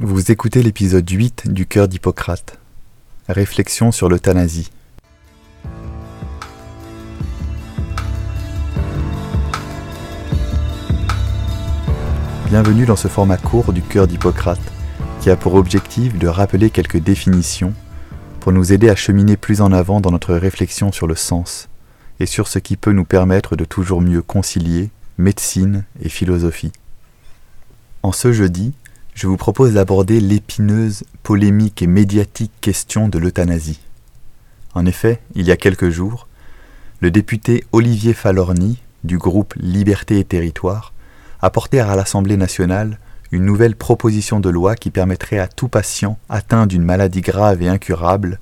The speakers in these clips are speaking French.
Vous écoutez l'épisode 8 du Cœur d'Hippocrate. Réflexion sur l'euthanasie. Bienvenue dans ce format court du Cœur d'Hippocrate, qui a pour objectif de rappeler quelques définitions pour nous aider à cheminer plus en avant dans notre réflexion sur le sens et sur ce qui peut nous permettre de toujours mieux concilier médecine et philosophie. En ce jeudi, je vous propose d'aborder l'épineuse, polémique et médiatique question de l'euthanasie. En effet, il y a quelques jours, le député Olivier Falorni, du groupe Liberté et Territoire, a porté à l'Assemblée nationale une nouvelle proposition de loi qui permettrait à tout patient atteint d'une maladie grave et incurable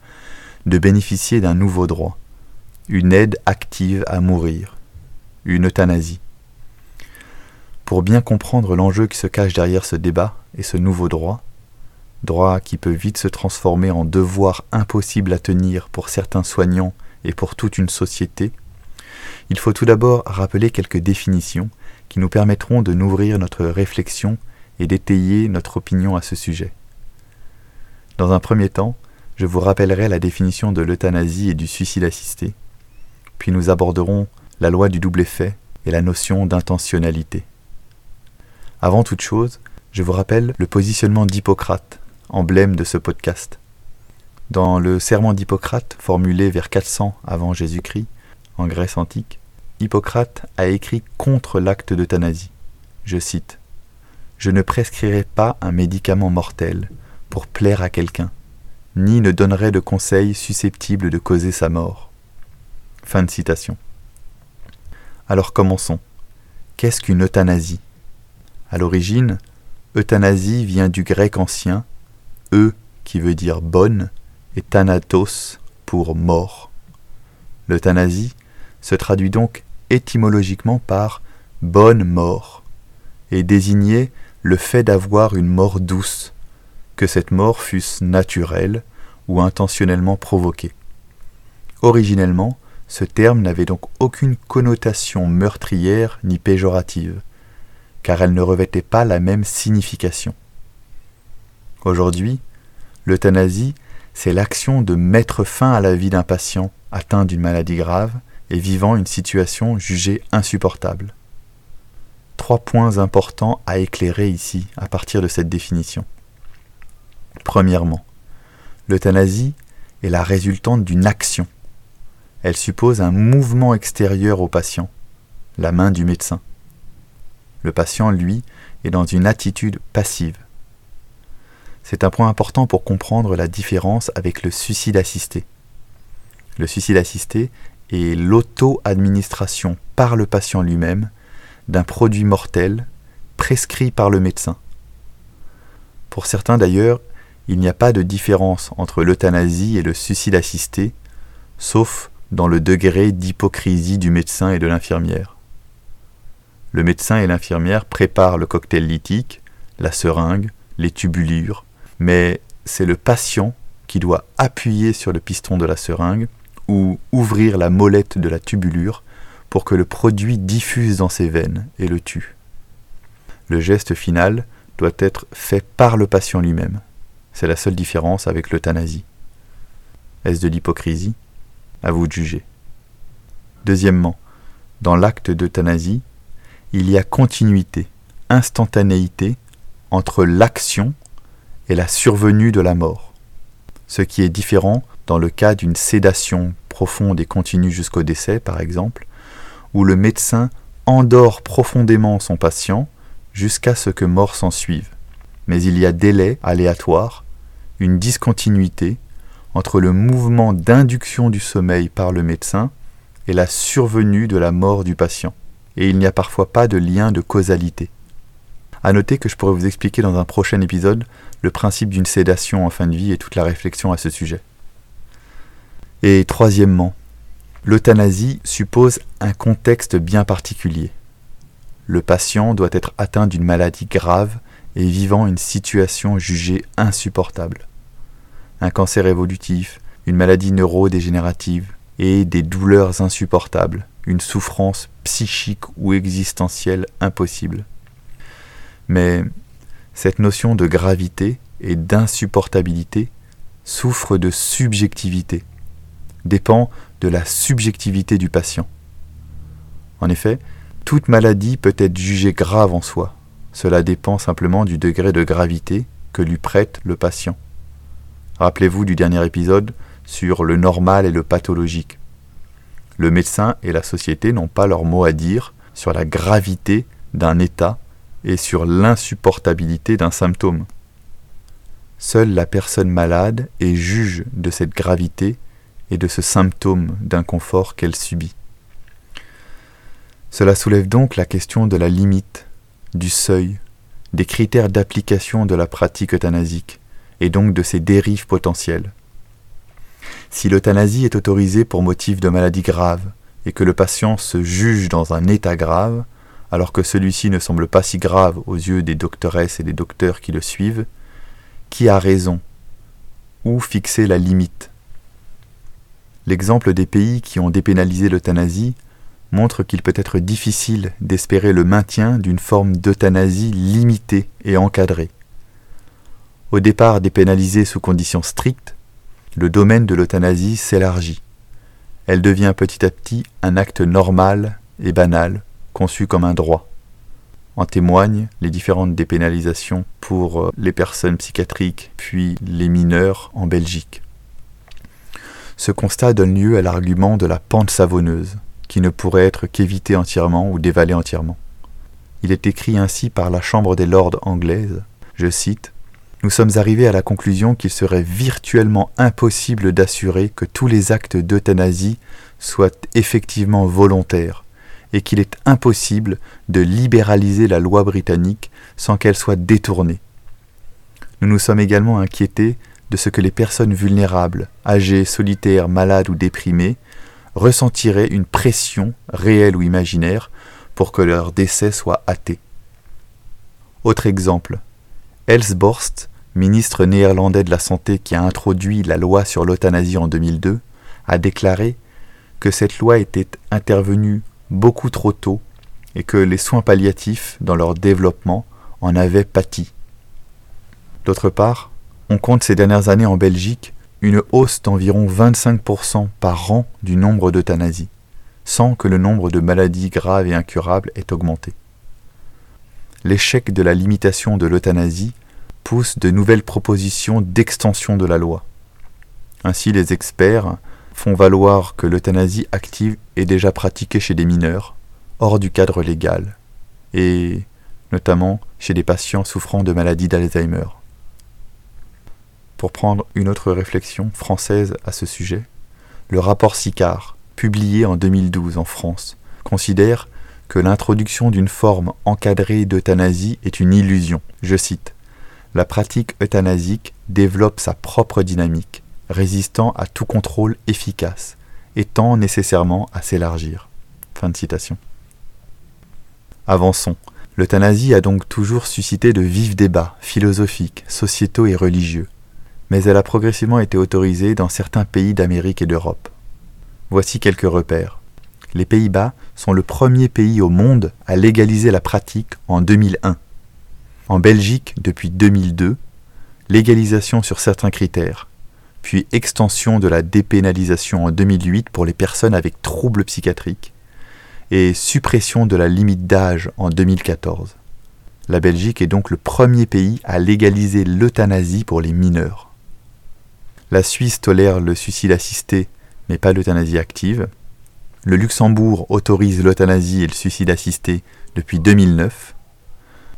de bénéficier d'un nouveau droit, une aide active à mourir, une euthanasie. Pour bien comprendre l'enjeu qui se cache derrière ce débat et ce nouveau droit, droit qui peut vite se transformer en devoir impossible à tenir pour certains soignants et pour toute une société, il faut tout d'abord rappeler quelques définitions qui nous permettront de nourrir notre réflexion et d'étayer notre opinion à ce sujet. Dans un premier temps, je vous rappellerai la définition de l'euthanasie et du suicide assisté, puis nous aborderons la loi du double effet et la notion d'intentionnalité. Avant toute chose, je vous rappelle le positionnement d'Hippocrate, emblème de ce podcast. Dans le serment d'Hippocrate, formulé vers 400 avant Jésus-Christ, en Grèce antique, Hippocrate a écrit contre l'acte d'euthanasie. Je cite Je ne prescrirai pas un médicament mortel pour plaire à quelqu'un, ni ne donnerai de conseils susceptibles de causer sa mort. Fin de citation. Alors commençons. Qu'est-ce qu'une euthanasie? À l'origine, euthanasie vient du grec ancien, e qui veut dire bonne et thanatos pour mort. L'euthanasie se traduit donc étymologiquement par bonne mort et désignait le fait d'avoir une mort douce, que cette mort fût naturelle ou intentionnellement provoquée. Originellement, ce terme n'avait donc aucune connotation meurtrière ni péjorative car elle ne revêtait pas la même signification. Aujourd'hui, l'euthanasie, c'est l'action de mettre fin à la vie d'un patient atteint d'une maladie grave et vivant une situation jugée insupportable. Trois points importants à éclairer ici à partir de cette définition. Premièrement, l'euthanasie est la résultante d'une action. Elle suppose un mouvement extérieur au patient, la main du médecin. Le patient, lui, est dans une attitude passive. C'est un point important pour comprendre la différence avec le suicide assisté. Le suicide assisté est l'auto-administration par le patient lui-même d'un produit mortel prescrit par le médecin. Pour certains d'ailleurs, il n'y a pas de différence entre l'euthanasie et le suicide assisté, sauf dans le degré d'hypocrisie du médecin et de l'infirmière. Le médecin et l'infirmière préparent le cocktail lithique, la seringue, les tubulures, mais c'est le patient qui doit appuyer sur le piston de la seringue ou ouvrir la molette de la tubulure pour que le produit diffuse dans ses veines et le tue. Le geste final doit être fait par le patient lui-même. C'est la seule différence avec l'euthanasie. Est-ce de l'hypocrisie? À vous de juger. Deuxièmement, dans l'acte d'euthanasie, il y a continuité, instantanéité entre l'action et la survenue de la mort, ce qui est différent dans le cas d'une sédation profonde et continue jusqu'au décès, par exemple, où le médecin endort profondément son patient jusqu'à ce que mort s'ensuive. Mais il y a délai aléatoire, une discontinuité entre le mouvement d'induction du sommeil par le médecin et la survenue de la mort du patient et il n'y a parfois pas de lien de causalité. A noter que je pourrais vous expliquer dans un prochain épisode le principe d'une sédation en fin de vie et toute la réflexion à ce sujet. Et troisièmement, l'euthanasie suppose un contexte bien particulier. Le patient doit être atteint d'une maladie grave et vivant une situation jugée insupportable. Un cancer évolutif, une maladie neurodégénérative et des douleurs insupportables, une souffrance psychique ou existentielle impossible. Mais cette notion de gravité et d'insupportabilité souffre de subjectivité, dépend de la subjectivité du patient. En effet, toute maladie peut être jugée grave en soi. Cela dépend simplement du degré de gravité que lui prête le patient. Rappelez-vous du dernier épisode sur le normal et le pathologique. Le médecin et la société n'ont pas leur mot à dire sur la gravité d'un état et sur l'insupportabilité d'un symptôme. Seule la personne malade est juge de cette gravité et de ce symptôme d'inconfort qu'elle subit. Cela soulève donc la question de la limite, du seuil, des critères d'application de la pratique euthanasique, et donc de ses dérives potentielles. Si l'euthanasie est autorisée pour motif de maladie grave, et que le patient se juge dans un état grave, alors que celui-ci ne semble pas si grave aux yeux des doctoresses et des docteurs qui le suivent, qui a raison? Où fixer la limite? L'exemple des pays qui ont dépénalisé l'euthanasie montre qu'il peut être difficile d'espérer le maintien d'une forme d'euthanasie limitée et encadrée. Au départ dépénalisée sous conditions strictes, le domaine de l'euthanasie s'élargit. Elle devient petit à petit un acte normal et banal, conçu comme un droit. En témoignent les différentes dépénalisations pour euh, les personnes psychiatriques puis les mineurs en Belgique. Ce constat donne lieu à l'argument de la pente savonneuse, qui ne pourrait être qu'évité entièrement ou dévalé entièrement. Il est écrit ainsi par la Chambre des Lords anglaise, je cite, Nous sommes arrivés à la conclusion qu'il serait virtuellement impossible d'assurer que tous les actes d'euthanasie soient effectivement volontaires, et qu'il est impossible de libéraliser la loi britannique sans qu'elle soit détournée. Nous nous sommes également inquiétés de ce que les personnes vulnérables, âgées, solitaires, malades ou déprimées, ressentiraient une pression, réelle ou imaginaire, pour que leur décès soit hâté. Autre exemple, Elsborst, ministre néerlandais de la Santé qui a introduit la loi sur l'euthanasie en 2002, a déclaré que cette loi était intervenue beaucoup trop tôt et que les soins palliatifs, dans leur développement, en avaient pâti. D'autre part, on compte ces dernières années en Belgique une hausse d'environ 25% par an du nombre d'euthanasies, sans que le nombre de maladies graves et incurables ait augmenté. L'échec de la limitation de l'euthanasie pousse de nouvelles propositions d'extension de la loi. Ainsi, les experts font valoir que l'euthanasie active est déjà pratiquée chez des mineurs, hors du cadre légal, et notamment chez des patients souffrant de maladies d'Alzheimer. Pour prendre une autre réflexion française à ce sujet, le rapport SICAR, publié en 2012 en France, considère que l'introduction d'une forme encadrée d'euthanasie est une illusion. Je cite La pratique euthanasique développe sa propre dynamique, résistant à tout contrôle efficace, et tend nécessairement à s'élargir. Avançons. L'euthanasie a donc toujours suscité de vifs débats philosophiques, sociétaux et religieux mais elle a progressivement été autorisée dans certains pays d'Amérique et d'Europe. Voici quelques repères. Les Pays-Bas sont le premier pays au monde à légaliser la pratique en 2001. En Belgique, depuis 2002, légalisation sur certains critères, puis extension de la dépénalisation en 2008 pour les personnes avec troubles psychiatriques, et suppression de la limite d'âge en 2014. La Belgique est donc le premier pays à légaliser l'euthanasie pour les mineurs. La Suisse tolère le suicide assisté, mais pas l'euthanasie active. Le Luxembourg autorise l'euthanasie et le suicide assisté depuis 2009.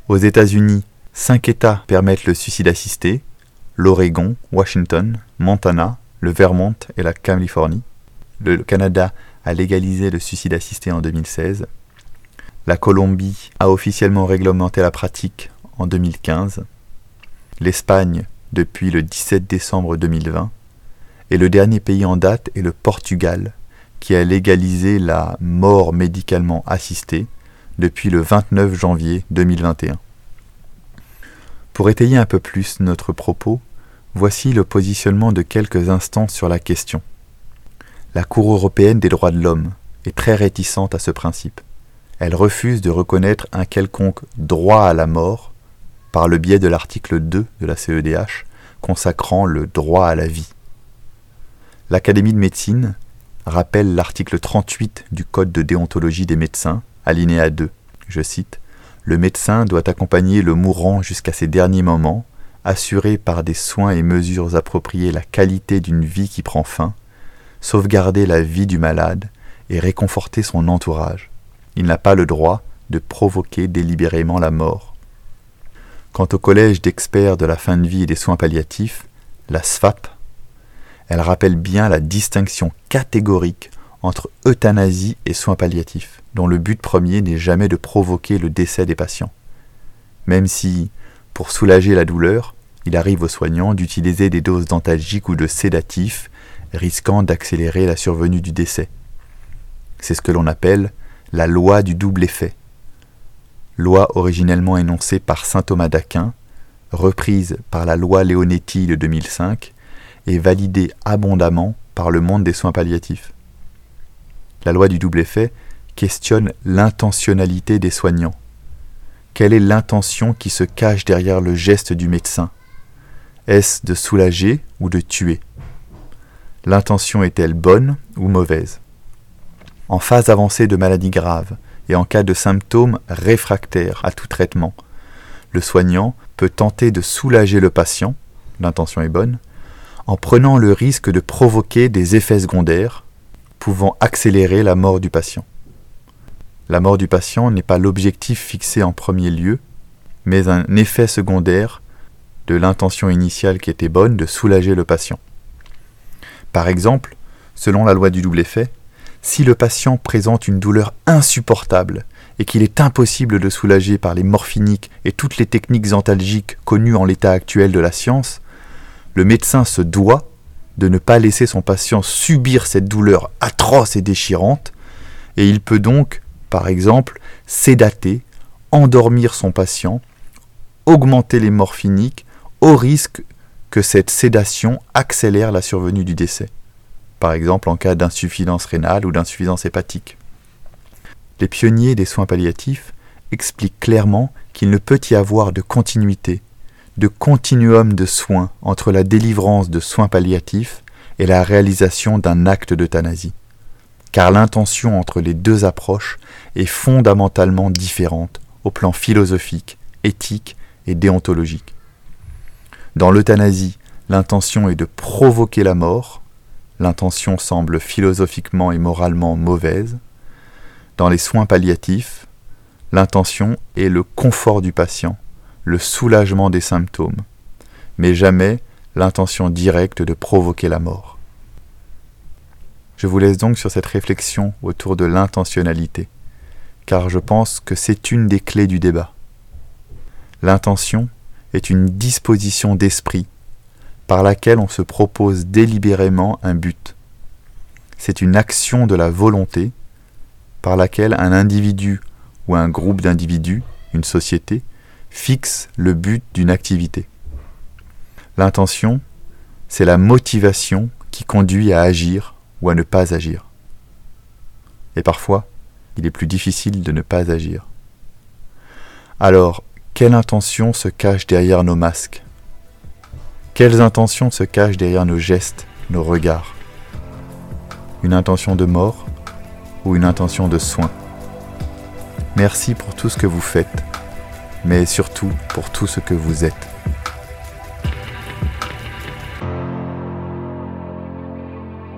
Aux États-Unis, cinq États permettent le suicide assisté l'Oregon, Washington, Montana, le Vermont et la Californie. Le Canada a légalisé le suicide assisté en 2016. La Colombie a officiellement réglementé la pratique en 2015. L'Espagne depuis le 17 décembre 2020, et le dernier pays en date est le Portugal, qui a légalisé la mort médicalement assistée depuis le 29 janvier 2021. Pour étayer un peu plus notre propos, voici le positionnement de quelques instants sur la question. La Cour européenne des droits de l'homme est très réticente à ce principe. Elle refuse de reconnaître un quelconque droit à la mort par le biais de l'article 2 de la CEDH consacrant le droit à la vie. L'Académie de médecine rappelle l'article 38 du Code de déontologie des médecins, alinéa 2. Je cite Le médecin doit accompagner le mourant jusqu'à ses derniers moments, assurer par des soins et mesures appropriées la qualité d'une vie qui prend fin, sauvegarder la vie du malade et réconforter son entourage. Il n'a pas le droit de provoquer délibérément la mort. Quant au collège d'experts de la fin de vie et des soins palliatifs, la SFAP, elle rappelle bien la distinction catégorique entre euthanasie et soins palliatifs, dont le but premier n'est jamais de provoquer le décès des patients. Même si, pour soulager la douleur, il arrive aux soignants d'utiliser des doses d'antalgiques ou de sédatifs, risquant d'accélérer la survenue du décès. C'est ce que l'on appelle la loi du double effet. Loi originellement énoncée par saint Thomas d'Aquin, reprise par la loi Leonetti de 2005 et validée abondamment par le monde des soins palliatifs. La loi du double effet questionne l'intentionnalité des soignants. Quelle est l'intention qui se cache derrière le geste du médecin? Est-ce de soulager ou de tuer? L'intention est-elle bonne ou mauvaise? En phase avancée de maladie grave et en cas de symptômes réfractaires à tout traitement, le soignant peut tenter de soulager le patient, l'intention est bonne, en prenant le risque de provoquer des effets secondaires pouvant accélérer la mort du patient. La mort du patient n'est pas l'objectif fixé en premier lieu, mais un effet secondaire de l'intention initiale qui était bonne de soulager le patient. Par exemple, selon la loi du double effet, si le patient présente une douleur insupportable et qu'il est impossible de soulager par les morphiniques et toutes les techniques antalgiques connues en l'état actuel de la science, le médecin se doit de ne pas laisser son patient subir cette douleur atroce et déchirante, et il peut donc, par exemple, sédater, endormir son patient, augmenter les morphiniques, au risque que cette sédation accélère la survenue du décès, par exemple en cas d'insuffisance rénale ou d'insuffisance hépatique. Les pionniers des soins palliatifs expliquent clairement qu'il ne peut y avoir de continuité de continuum de soins entre la délivrance de soins palliatifs et la réalisation d'un acte d'euthanasie, car l'intention entre les deux approches est fondamentalement différente au plan philosophique, éthique et déontologique. Dans l'euthanasie, l'intention est de provoquer la mort, l'intention semble philosophiquement et moralement mauvaise. Dans les soins palliatifs, l'intention est le confort du patient, le soulagement des symptômes, mais jamais l'intention directe de provoquer la mort. Je vous laisse donc sur cette réflexion autour de l'intentionnalité, car je pense que c'est une des clés du débat. L'intention est une disposition d'esprit par laquelle on se propose délibérément un but. C'est une action de la volonté par laquelle un individu ou un groupe d'individus, une société, fixe le but d'une activité. L'intention, c'est la motivation qui conduit à agir ou à ne pas agir. Et parfois, il est plus difficile de ne pas agir. Alors, quelle intention se cache derrière nos masques? Quelles intentions se cachent derrière nos gestes, nos regards? Une intention de mort ou une intention de soin? Merci pour tout ce que vous faites mais surtout pour tout ce que vous êtes.